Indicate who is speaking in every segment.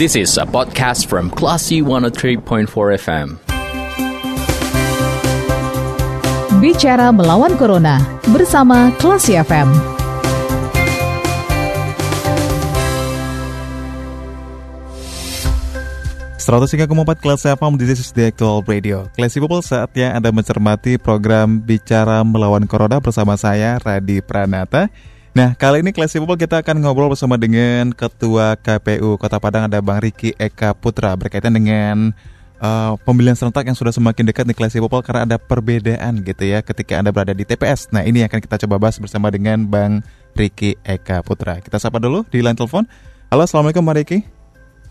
Speaker 1: This is a podcast from Classy 103.4 FM.
Speaker 2: Bicara melawan Corona bersama Classy FM.
Speaker 3: Seratus empat kelas FM di This is the Actual Radio. Classy People saatnya Anda mencermati program Bicara Melawan Corona bersama saya, Radi Pranata. Nah, kali ini Classy People kita akan ngobrol bersama dengan Ketua KPU Kota Padang ada Bang Riki Eka Putra berkaitan dengan uh, pemilihan serentak yang sudah semakin dekat nih Classy People karena ada perbedaan gitu ya ketika Anda berada di TPS. Nah, ini akan kita coba bahas bersama dengan Bang Riki Eka Putra. Kita sapa dulu di line telepon. Halo, Assalamualaikum Bang Riki.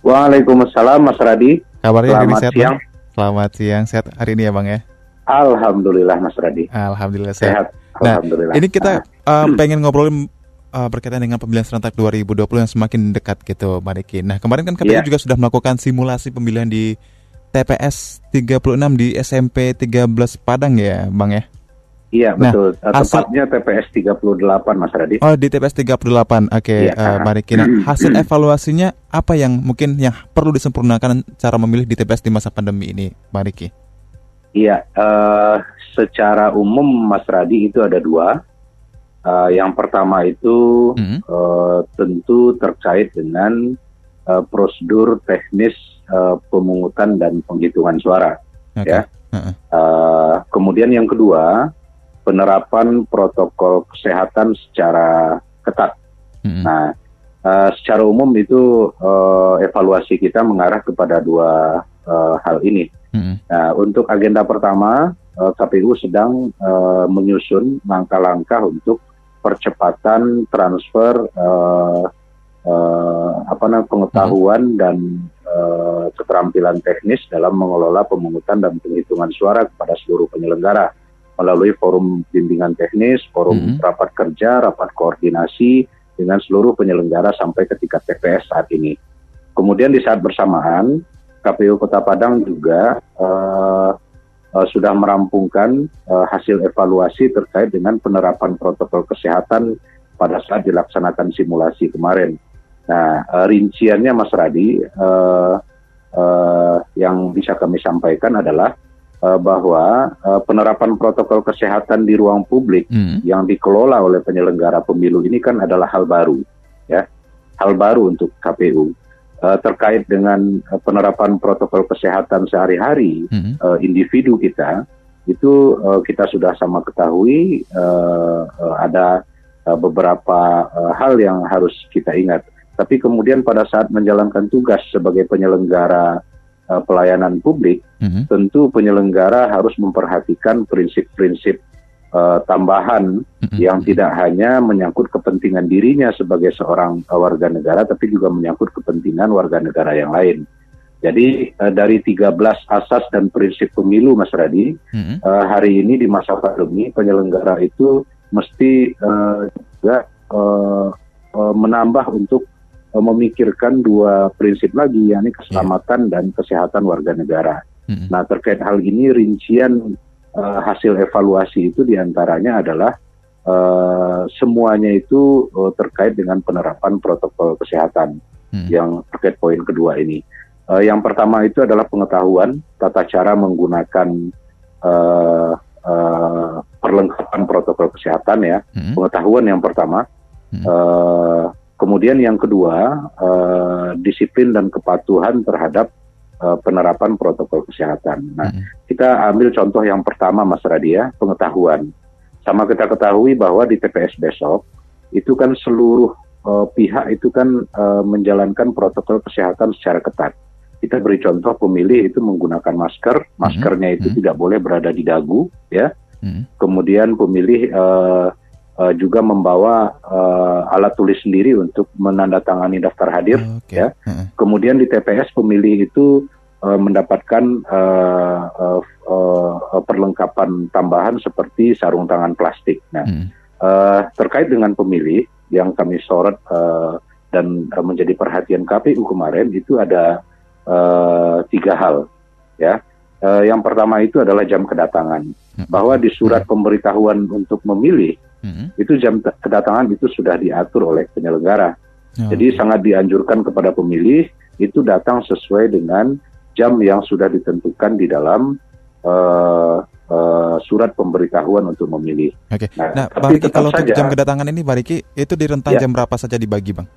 Speaker 4: Waalaikumsalam Mas Radi.
Speaker 3: Kabarnya
Speaker 4: Selamat
Speaker 3: hari ini sehat,
Speaker 4: siang.
Speaker 3: Bang? Selamat siang, sehat hari ini ya Bang ya.
Speaker 4: Alhamdulillah Mas Radi.
Speaker 3: Alhamdulillah sehat.
Speaker 4: Sehat.
Speaker 3: Nah,
Speaker 4: Alhamdulillah.
Speaker 3: ini kita Uh, pengen ngobrolin uh, berkaitan dengan pemilihan serentak 2020 yang semakin dekat gitu, Mbak Riki. Nah, kemarin kan KPU
Speaker 4: Iya.
Speaker 3: juga sudah melakukan simulasi pemilihan di TPS 36 di SMP 13 Padang ya, Bang ya?
Speaker 4: Iya
Speaker 3: Nah,
Speaker 4: betul. Eh,
Speaker 3: hasil-
Speaker 4: Tepatnya TPS 38 Mas Radi.
Speaker 3: Oh, di TPS 38. Oke,
Speaker 4: Iya.
Speaker 3: eh, Mbak Riki. Nah, hasil evaluasinya apa yang mungkin yang perlu disempurnakan cara memilih di TPS di masa pandemi ini, Mbak Riki?
Speaker 4: Iya, eh, secara umum Mas Radi itu ada dua. Eh, yang pertama itu
Speaker 3: Hmm.
Speaker 4: eh, tentu terkait dengan eh, prosedur teknis eh, pemungutan dan penghitungan suara.
Speaker 3: Oke.
Speaker 4: Ya.
Speaker 3: Heeh.
Speaker 4: Eh, kemudian yang kedua, penerapan protokol kesehatan secara ketat.
Speaker 3: Mm-mm.
Speaker 4: Nah, eh, secara umum itu eh, evaluasi kita mengarah kepada dua eh, hal ini.
Speaker 3: Mm-mm.
Speaker 4: Nah, untuk agenda pertama, KPU sedang eh, menyusun langkah-langkah untuk percepatan transfer eh, eh, apa namanya pengetahuan dan eh, keterampilan teknis dalam mengelola pemungutan dan penghitungan suara kepada seluruh penyelenggara melalui forum bimbingan teknis, forum
Speaker 3: Mhm.
Speaker 4: rapat kerja, rapat koordinasi dengan seluruh penyelenggara sampai ke tingkat TPS saat ini. Kemudian di saat bersamaan, KPU Kota Padang juga eh, eh, sudah merampungkan eh, hasil evaluasi terkait dengan penerapan protokol kesehatan pada saat dilaksanakan simulasi kemarin. Nah, eh, rinciannya Mas Radi eh, eh, yang bisa kami sampaikan adalah eh, bahwa eh, penerapan protokol kesehatan di ruang publik
Speaker 3: Mm.
Speaker 4: yang dikelola oleh penyelenggara pemilu ini kan adalah hal baru, ya, hal baru untuk KPU Eh, terkait dengan eh, penerapan protokol kesehatan sehari-hari
Speaker 3: Mm.
Speaker 4: eh, individu kita itu eh, kita sudah sama ketahui eh, eh, ada eh, beberapa eh, hal yang harus kita ingat. Tapi kemudian pada saat menjalankan tugas sebagai penyelenggara eh, pelayanan publik
Speaker 3: Mm.
Speaker 4: tentu penyelenggara harus memperhatikan prinsip-prinsip eh, tambahan yang tidak hanya menyangkut kepentingan dirinya sebagai seorang eh, warga negara, tapi juga menyangkut kepentingan warga negara yang lain. Jadi eh, dari 13 asas dan prinsip pemilu, Mas Radi,
Speaker 3: Mm.
Speaker 4: eh, hari ini di masa pandemi penyelenggara itu mesti eh, juga eh, eh, menambah untuk memikirkan dua prinsip lagi, yakni keselamatan dan kesehatan warga negara.
Speaker 3: Mm.
Speaker 4: Nah, terkait hal ini rincian eh, hasil evaluasi itu di antaranya adalah eh, semuanya itu eh, terkait dengan penerapan protokol kesehatan
Speaker 3: Mm.
Speaker 4: yang terkait poin kedua ini. Eh, yang pertama itu adalah pengetahuan tata cara menggunakan eh, eh, perlengkapan protokol kesehatan ya.
Speaker 3: Mm.
Speaker 4: Pengetahuan yang pertama.
Speaker 3: Hmm.
Speaker 4: Eh, kemudian yang kedua eh, disiplin dan kepatuhan terhadap eh, penerapan protokol kesehatan. Nah,
Speaker 3: Mm.
Speaker 4: kita ambil contoh yang pertama Mas Radia, pengetahuan. Sama kita ketahui bahwa di TPS besok itu kan seluruh eh, pihak itu kan eh, menjalankan protokol kesehatan secara ketat. Kita beri contoh pemilih itu menggunakan masker, maskernya itu
Speaker 3: Mhm.
Speaker 4: tidak boleh berada di dagu, ya.
Speaker 3: Mm.
Speaker 4: Kemudian pemilih eh, eh, juga membawa eh, alat tulis sendiri untuk menandatangani daftar hadir.
Speaker 3: Oke.
Speaker 4: ya.
Speaker 3: Heeh.
Speaker 4: Kemudian di TPS pemilih itu eh, mendapatkan eh, eh, eh, perlengkapan tambahan seperti sarung tangan plastik. Nah,
Speaker 3: Mm.
Speaker 4: eh, terkait dengan pemilih yang kami sorot eh, dan eh, menjadi perhatian KPU kemarin itu ada eh, tiga hal, ya. Eh, yang pertama itu adalah jam kedatangan. Bahwa di surat pemberitahuan untuk memilih
Speaker 3: Mm.
Speaker 4: itu jam kedatangan itu sudah diatur oleh penyelenggara.
Speaker 3: Oh,
Speaker 4: Jadi sangat dianjurkan kepada pemilih itu datang sesuai dengan jam yang sudah ditentukan di dalam uh, uh, surat pemberitahuan untuk memilih.
Speaker 3: Oke. Nah, nah Bang Riki, kalau saja, jam kedatangan ini, Bang Riki, itu di rentang ya. jam berapa saja dibagi, Bang?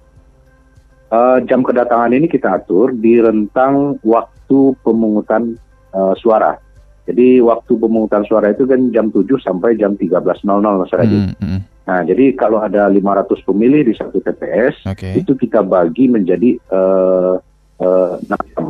Speaker 4: Uh, jam kedatangan ini kita atur di rentang waktu pemungutan uh, suara. Jadi waktu pemungutan suara itu kan jam 7 sampai jam 13.00 Mas Radhi. Hmm, hmm. Nah, jadi kalau ada 500 pemilih di satu TPS, okay. itu kita bagi menjadi uh, uh,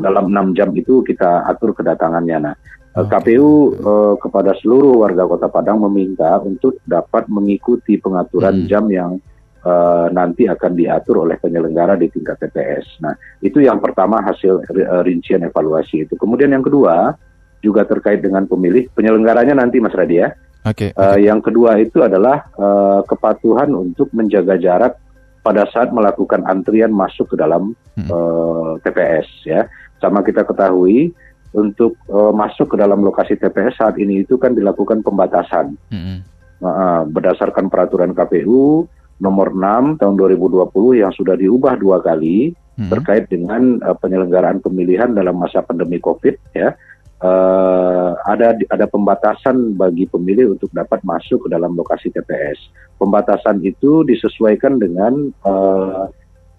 Speaker 4: dalam 6 jam itu kita atur kedatangannya. Nah, okay. KPU uh, kepada seluruh warga Kota Padang meminta untuk dapat mengikuti pengaturan hmm. jam yang uh, nanti akan diatur oleh penyelenggara di tingkat TPS. Nah, itu yang pertama hasil rincian evaluasi itu. Kemudian yang kedua, juga terkait dengan pemilih penyelenggaranya nanti Mas Radi ya.
Speaker 3: Oke. Okay,
Speaker 4: uh, yang kedua itu adalah uh, kepatuhan untuk menjaga jarak pada saat melakukan antrian masuk ke dalam hmm. uh, TPS ya. Sama kita ketahui untuk uh, masuk ke dalam lokasi TPS saat ini itu kan dilakukan pembatasan. Hmm. Uh, berdasarkan peraturan KPU nomor 6 tahun 2020 yang sudah diubah dua kali hmm. terkait dengan uh, penyelenggaraan pemilihan dalam masa pandemi Covid ya uh, ada ada pembatasan bagi pemilih untuk dapat masuk ke dalam lokasi TPS. Pembatasan itu disesuaikan dengan uh,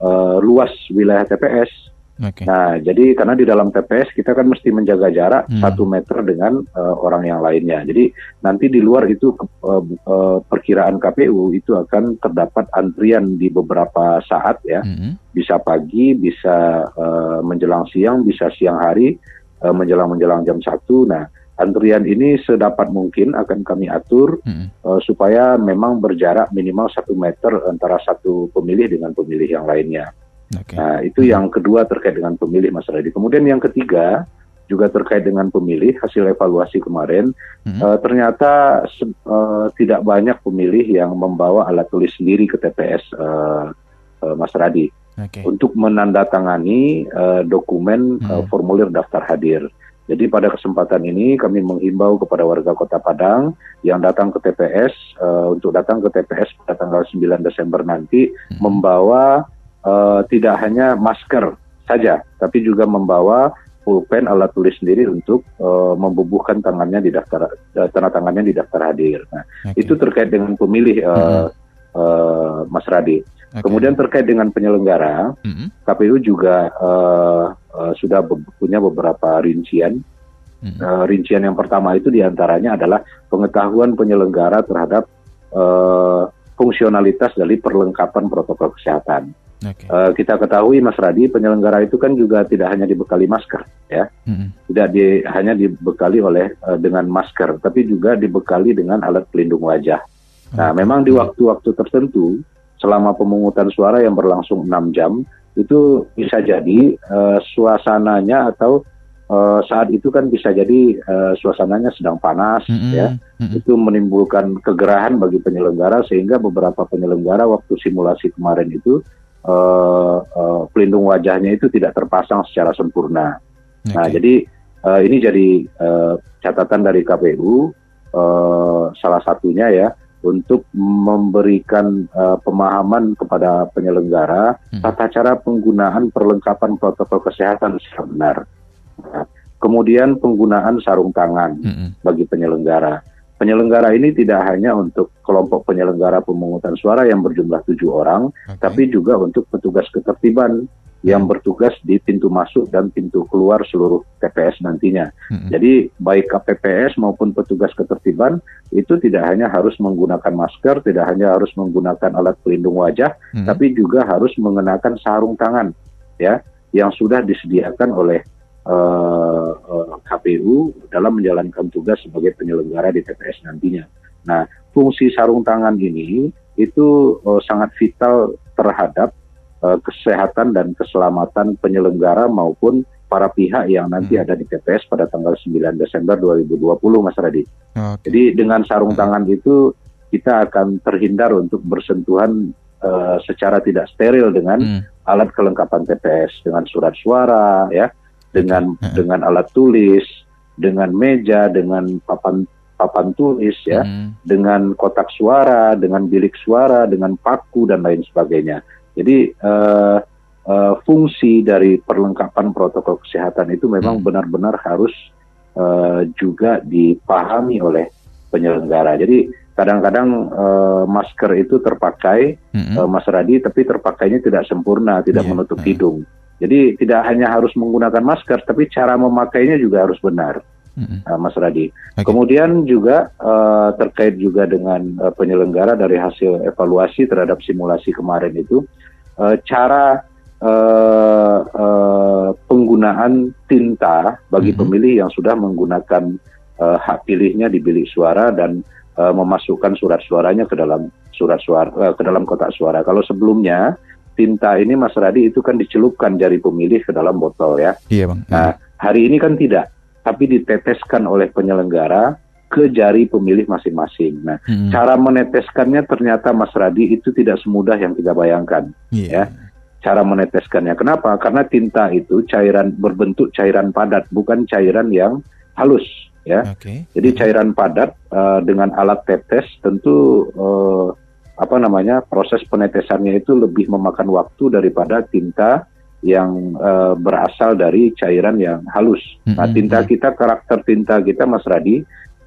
Speaker 4: uh, luas wilayah TPS. Okay. Nah, jadi karena di dalam TPS kita kan mesti menjaga jarak hmm. satu meter dengan uh, orang yang lainnya. Jadi nanti di luar itu uh, uh, perkiraan KPU itu akan terdapat antrian di beberapa saat ya, hmm. bisa pagi, bisa uh, menjelang siang, bisa siang hari menjelang-menjelang jam satu. Nah, antrian ini sedapat mungkin akan kami atur hmm. uh, supaya memang berjarak minimal satu meter antara satu pemilih dengan pemilih yang lainnya. Okay. Nah, itu hmm. yang kedua terkait dengan pemilih Mas Radi. Kemudian yang ketiga juga terkait dengan pemilih hasil evaluasi kemarin hmm. uh, ternyata uh, tidak banyak pemilih yang membawa alat tulis sendiri ke TPS uh, uh, Mas Radi okay. untuk menandatangani uh, dokumen hmm. uh, formulir daftar hadir. Jadi pada kesempatan ini kami menghimbau kepada warga Kota Padang yang datang ke TPS uh, untuk datang ke TPS pada tanggal 9 Desember nanti hmm. membawa uh, tidak hanya masker saja, tapi juga membawa pulpen alat tulis sendiri untuk uh, membubuhkan tangannya di daftar uh, tanda tangannya di daftar hadir. Nah, okay. itu terkait dengan pemilih uh, hmm. uh, Mas Radi. Okay. Kemudian terkait dengan penyelenggara, mm-hmm. KPU juga uh, uh, sudah be- punya beberapa rincian. Mm-hmm. Uh, rincian yang pertama itu di antaranya adalah pengetahuan penyelenggara terhadap uh, fungsionalitas dari perlengkapan protokol kesehatan. Okay. Uh, kita ketahui Mas Radi penyelenggara itu kan juga tidak hanya dibekali masker ya, mm-hmm. tidak di, hanya dibekali oleh uh, dengan masker, tapi juga dibekali dengan alat pelindung wajah. Nah, memang di waktu-waktu tertentu selama pemungutan suara yang berlangsung 6 jam itu bisa jadi uh, suasananya atau uh, saat itu kan bisa jadi uh, suasananya sedang panas mm -hmm. ya mm -hmm. itu menimbulkan kegerahan bagi penyelenggara sehingga beberapa penyelenggara waktu simulasi kemarin itu uh, uh, pelindung wajahnya itu tidak terpasang secara sempurna. Okay. Nah jadi uh, ini jadi uh, catatan dari KPU uh, salah satunya ya untuk memberikan uh, pemahaman kepada penyelenggara hmm. tata cara penggunaan perlengkapan protokol kesehatan secara benar. Nah, kemudian penggunaan sarung tangan hmm. bagi penyelenggara. Penyelenggara ini tidak hanya untuk kelompok penyelenggara pemungutan suara yang berjumlah tujuh orang, okay. tapi juga untuk petugas ketertiban yang bertugas di pintu masuk dan pintu keluar seluruh TPS nantinya. Hmm. Jadi baik KPPS maupun petugas ketertiban itu tidak hanya harus menggunakan masker, tidak hanya harus menggunakan alat pelindung wajah, hmm. tapi juga harus mengenakan sarung tangan, ya, yang sudah disediakan oleh uh, uh, KPU dalam menjalankan tugas sebagai penyelenggara di TPS nantinya. Nah, fungsi sarung tangan ini itu uh, sangat vital terhadap uh, kesehatan dan keselamatan penyelenggara maupun para pihak yang nanti hmm. ada di TPS pada tanggal 9 Desember 2020 Mas Radit. Okay. Jadi dengan sarung hmm. tangan itu kita akan terhindar untuk bersentuhan uh, secara tidak steril dengan hmm. alat kelengkapan TPS dengan surat suara ya, dengan hmm. dengan alat tulis, dengan meja, dengan papan papan tulis ya, hmm. dengan kotak suara, dengan bilik suara, dengan paku dan lain sebagainya. Jadi uh, uh, fungsi dari perlengkapan protokol kesehatan itu memang
Speaker 3: Hmm.
Speaker 4: benar-benar harus uh, juga dipahami oleh penyelenggara. Jadi kadang-kadang uh, masker itu terpakai
Speaker 3: Mm-mm.
Speaker 4: uh, Mas Radi, tapi terpakainya tidak sempurna, tidak
Speaker 3: Iya,
Speaker 4: menutup
Speaker 3: uh.
Speaker 4: hidung. Jadi tidak hanya harus menggunakan masker, tapi cara memakainya juga harus benar, Uh, Mas Radi.
Speaker 3: Oke.
Speaker 4: Kemudian juga uh, terkait juga dengan uh, penyelenggara dari hasil evaluasi terhadap simulasi kemarin itu, uh, cara uh, uh, penggunaan tinta bagi
Speaker 3: Mhm.
Speaker 4: pemilih yang sudah menggunakan uh, hak pilihnya di bilik suara dan uh, memasukkan surat suaranya ke dalam surat suara uh, ke dalam kotak suara. Kalau sebelumnya tinta ini Mas Radi itu kan dicelupkan jari pemilih ke dalam botol ya.
Speaker 3: Iya bang.
Speaker 4: Nah, hari ini kan tidak, tapi diteteskan oleh penyelenggara ke jari pemilih masing-masing. Nah,
Speaker 3: Mm-mm.
Speaker 4: cara meneteskannya ternyata Mas Radi itu tidak semudah yang kita bayangkan.
Speaker 3: Iya.
Speaker 4: ya. Cara meneteskannya, kenapa? Karena tinta itu cairan berbentuk cairan padat, bukan cairan yang halus, ya.
Speaker 3: Oke.
Speaker 4: Jadi cairan padat eh, dengan alat tetes tentu eh, apa namanya proses penetesannya itu lebih memakan waktu daripada tinta yang eh, berasal dari cairan yang halus. Nah,
Speaker 3: Mm-mm.
Speaker 4: tinta kita karakter tinta kita Mas Radi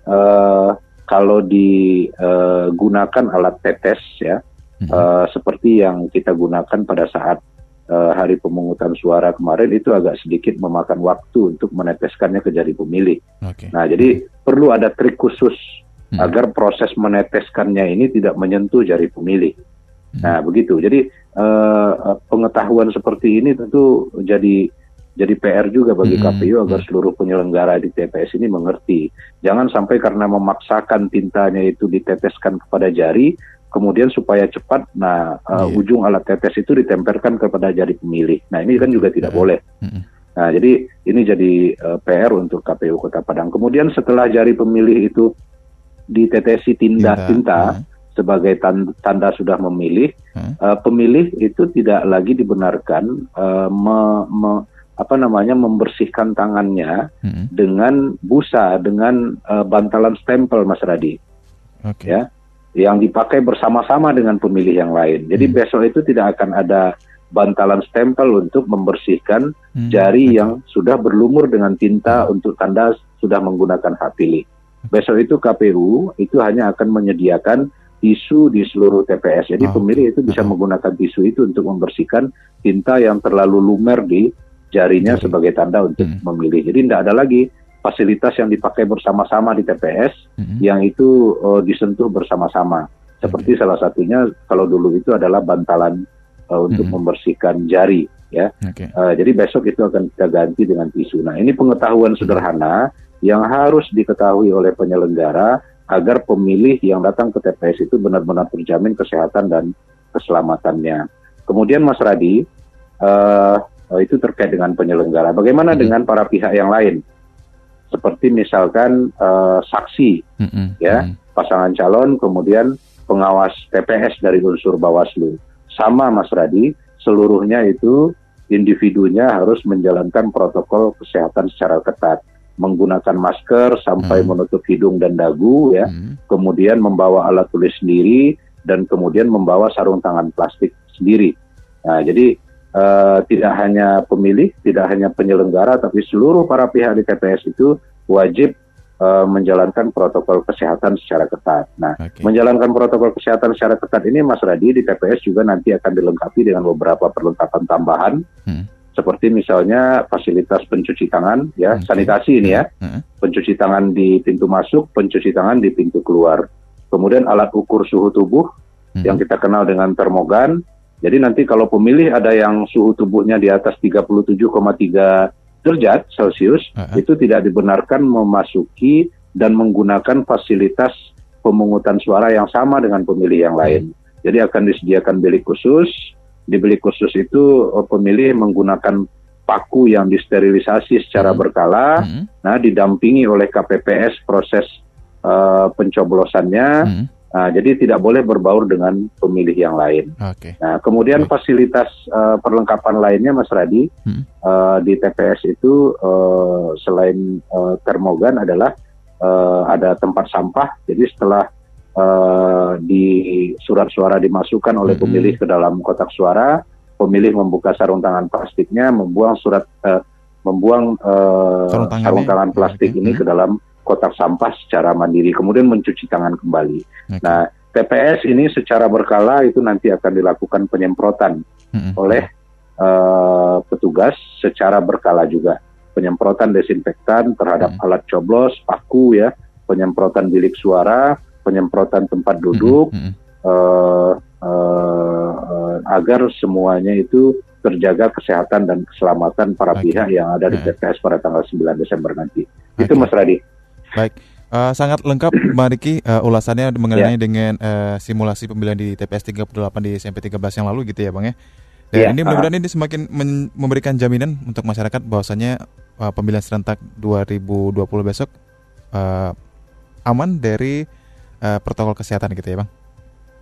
Speaker 4: eh, kalau digunakan alat tetes ya
Speaker 3: Mm-mm.
Speaker 4: eh, seperti yang kita gunakan pada saat eh, hari pemungutan suara kemarin itu agak sedikit memakan waktu untuk meneteskannya ke jari pemilih.
Speaker 3: Oke.
Speaker 4: Nah, jadi perlu ada trik khusus
Speaker 3: Hmm.
Speaker 4: agar proses meneteskannya ini tidak menyentuh jari pemilih.
Speaker 3: Hmm.
Speaker 4: Nah, begitu. Jadi eh, pengetahuan seperti ini tentu jadi jadi PR juga bagi
Speaker 3: Hmm,
Speaker 4: KPU agar
Speaker 3: hmm.
Speaker 4: seluruh penyelenggara di TPS ini mengerti. Jangan sampai karena memaksakan tintanya itu diteteskan kepada jari, kemudian supaya cepat, nah
Speaker 3: Iya.
Speaker 4: ujung alat tetes itu ditempelkan kepada jari pemilih. Nah, ini kan juga tidak boleh. Nah, jadi ini jadi eh, PR untuk KPU Kota Padang. Kemudian setelah jari pemilih itu ditetesi tinta, tinta
Speaker 3: Mm.
Speaker 4: Sebagai tan- tanda sudah memilih,
Speaker 3: Hmm.
Speaker 4: eh, pemilih itu tidak lagi dibenarkan eh, me- me- apa namanya membersihkan tangannya
Speaker 3: Mm-mm.
Speaker 4: dengan busa, dengan eh, bantalan stempel, Mas Radi,
Speaker 3: Oke.
Speaker 4: ya, yang dipakai bersama-sama dengan pemilih yang lain. Jadi
Speaker 3: Hmm.
Speaker 4: besok itu tidak akan ada bantalan stempel untuk membersihkan
Speaker 3: Hmm.
Speaker 4: jari
Speaker 3: Oke.
Speaker 4: yang sudah berlumur dengan tinta untuk tanda sudah menggunakan hak pilih. Besok itu KPU itu hanya akan menyediakan tisu di seluruh TPS. Jadi
Speaker 3: Oh,
Speaker 4: pemilih itu bisa menggunakan tisu itu untuk membersihkan tinta yang terlalu lumer di jarinya
Speaker 3: Jari.
Speaker 4: sebagai tanda untuk
Speaker 3: Hmm.
Speaker 4: memilih. Jadi tidak ada lagi fasilitas yang dipakai bersama-sama di TPS
Speaker 3: Mm-mm.
Speaker 4: yang itu eh, disentuh bersama-sama. Seperti salah satunya kalau dulu itu adalah bantalan eh, untuk
Speaker 3: Mm-mm.
Speaker 4: membersihkan jari ya.
Speaker 3: Oke.
Speaker 4: Uh, jadi besok itu akan kita ganti dengan tisu. Nah, ini pengetahuan sederhana yang harus diketahui oleh penyelenggara agar pemilih yang datang ke TPS itu benar-benar terjamin kesehatan dan keselamatannya. Kemudian Mas Radi, uh, itu terkait dengan penyelenggara. Bagaimana
Speaker 3: Hmm.
Speaker 4: dengan para pihak yang lain? Seperti misalkan uh, saksi,
Speaker 3: Mm-mm.
Speaker 4: Ya. Pasangan calon, kemudian pengawas TPS dari unsur Bawaslu. Sama Mas Radi, seluruhnya itu individunya harus menjalankan protokol kesehatan secara ketat, menggunakan masker sampai
Speaker 3: Hmm.
Speaker 4: menutup hidung dan dagu ya,
Speaker 3: Mm.
Speaker 4: kemudian membawa alat tulis sendiri dan kemudian membawa sarung tangan plastik sendiri. Nah, jadi eh, tidak hanya pemilih, tidak hanya penyelenggara, tapi seluruh para pihak di TPS itu wajib eh, menjalankan protokol kesehatan secara ketat. Nah,
Speaker 3: Oke.
Speaker 4: menjalankan protokol kesehatan secara ketat ini, Mas Radi di TPS juga nanti akan dilengkapi dengan beberapa perlengkapan tambahan,
Speaker 3: Hmm.
Speaker 4: Seperti misalnya fasilitas pencuci tangan, ya,
Speaker 3: Oke.
Speaker 4: sanitasi ini ya,
Speaker 3: Mm-mm.
Speaker 4: pencuci tangan di pintu masuk, pencuci tangan di pintu keluar. Kemudian alat ukur suhu tubuh
Speaker 3: Mm.
Speaker 4: yang kita kenal dengan termogan. Jadi nanti kalau pemilih ada yang suhu tubuhnya di atas 37,3 derajat Celcius,
Speaker 3: Uh-uh.
Speaker 4: itu tidak dibenarkan memasuki dan menggunakan fasilitas pemungutan suara yang sama dengan pemilih yang lain. Jadi akan disediakan bilik khusus. Di bilik khusus itu eh, pemilih menggunakan paku yang disterilisasi secara
Speaker 3: Hmm.
Speaker 4: berkala.
Speaker 3: Mm-mm.
Speaker 4: Nah, didampingi oleh KPPS proses eh, pencoblosannya.
Speaker 3: Mm-mm.
Speaker 4: Nah, jadi tidak boleh berbaur dengan pemilih yang lain.
Speaker 3: Oke.
Speaker 4: Nah, kemudian
Speaker 3: Baik.
Speaker 4: fasilitas eh, perlengkapan lainnya, Mas Radi,
Speaker 3: Hmm.
Speaker 4: eh, di TPS itu eh, selain eh, termogan adalah eh, ada tempat sampah. Jadi setelah eh, di surat suara dimasukkan oleh pemilih ke dalam kotak suara, pemilih membuka sarung tangan plastiknya, membuang surat, uh, membuang uh, sarung, sarung tangan plastik okay. ini ke dalam kotak sampah secara mandiri, kemudian mencuci tangan kembali. Okay. Nah, TPS ini secara berkala itu nanti akan dilakukan penyemprotan hmm. oleh uh, petugas secara berkala juga. Penyemprotan desinfektan terhadap hmm. alat coblos, paku ya, penyemprotan bilik suara, penyemprotan tempat duduk, hmm. uh, uh, uh, agar semuanya itu terjaga kesehatan dan keselamatan para okay. pihak yang ada di TPS pada tanggal 9 Desember nanti. Okay. Itu Mas Radi.
Speaker 3: Baik. Uh, sangat lengkap Mbak Riki uh, ulasannya mengenai yeah. dengan uh, simulasi pemilihan di TPS 38 di SMP 13 yang lalu gitu ya Bang ya. Dan yeah. ini mudah-mudahan uh. ini semakin memberikan jaminan untuk masyarakat bahwasanya uh, pemilihan serentak 2020 besok uh, aman dari uh, protokol kesehatan gitu ya Bang.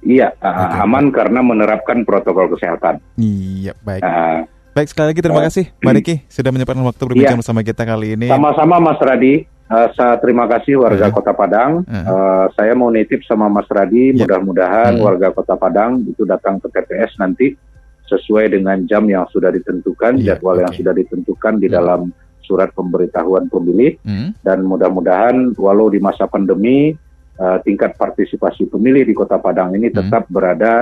Speaker 4: Iya, uh, okay. aman karena menerapkan protokol kesehatan.
Speaker 3: Iya, baik. Uh, baik sekali lagi terima uh, kasih Mbak Riki sudah menyempatkan waktu berbincang iya. bersama kita kali ini.
Speaker 4: Sama-sama Mas Radi. Uh, saya terima kasih warga uh, Kota Padang. Uh, uh, saya mau nitip sama Mas Radi, yeah. mudah-mudahan uh, warga Kota Padang itu datang ke TPS nanti sesuai dengan jam yang sudah ditentukan, yeah, jadwal okay. yang sudah ditentukan di dalam surat pemberitahuan pemilih, uh, dan mudah-mudahan walau di masa pandemi uh, tingkat partisipasi pemilih di Kota Padang ini hmm. tetap hmm. berada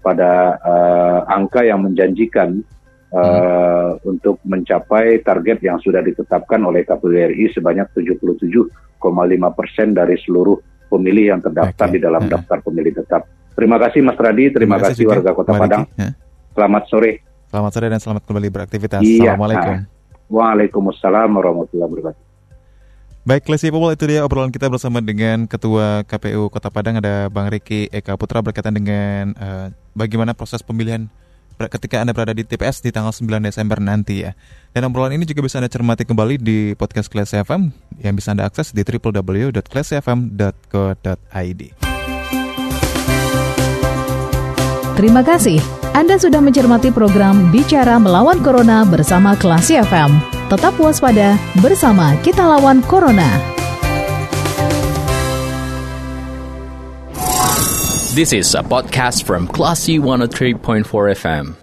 Speaker 4: pada uh, angka yang menjanjikan uh, hmm. untuk mencapai target yang sudah ditetapkan oleh KPU RI sebanyak 77,5 persen dari seluruh pemilih yang terdaftar okay. di dalam hmm. daftar pemilih tetap. Terima kasih Mas Radi, terima, terima kasih warga Kota Maliki. Padang. Ya. Selamat sore.
Speaker 3: Selamat sore dan selamat kembali beraktivitas. Iya. Assalamualaikum.
Speaker 4: Waalaikumsalam warahmatullahi wabarakatuh.
Speaker 3: Baik, Classy People itu dia obrolan kita bersama dengan Ketua KPU Kota Padang ada Bang Riki Eka Putra berkaitan dengan uh, bagaimana proses pemilihan ketika Anda berada di TPS di tanggal 9 Desember nanti ya. Dan obrolan ini juga bisa Anda cermati kembali di podcast Classy FM yang bisa Anda akses di www.classyfm.co.id.
Speaker 2: Terima kasih. Anda sudah mencermati program Bicara Melawan Corona bersama Classy FM. Tetap waspada, bersama kita lawan Corona.
Speaker 1: This is a podcast from Classy 103.4 FM.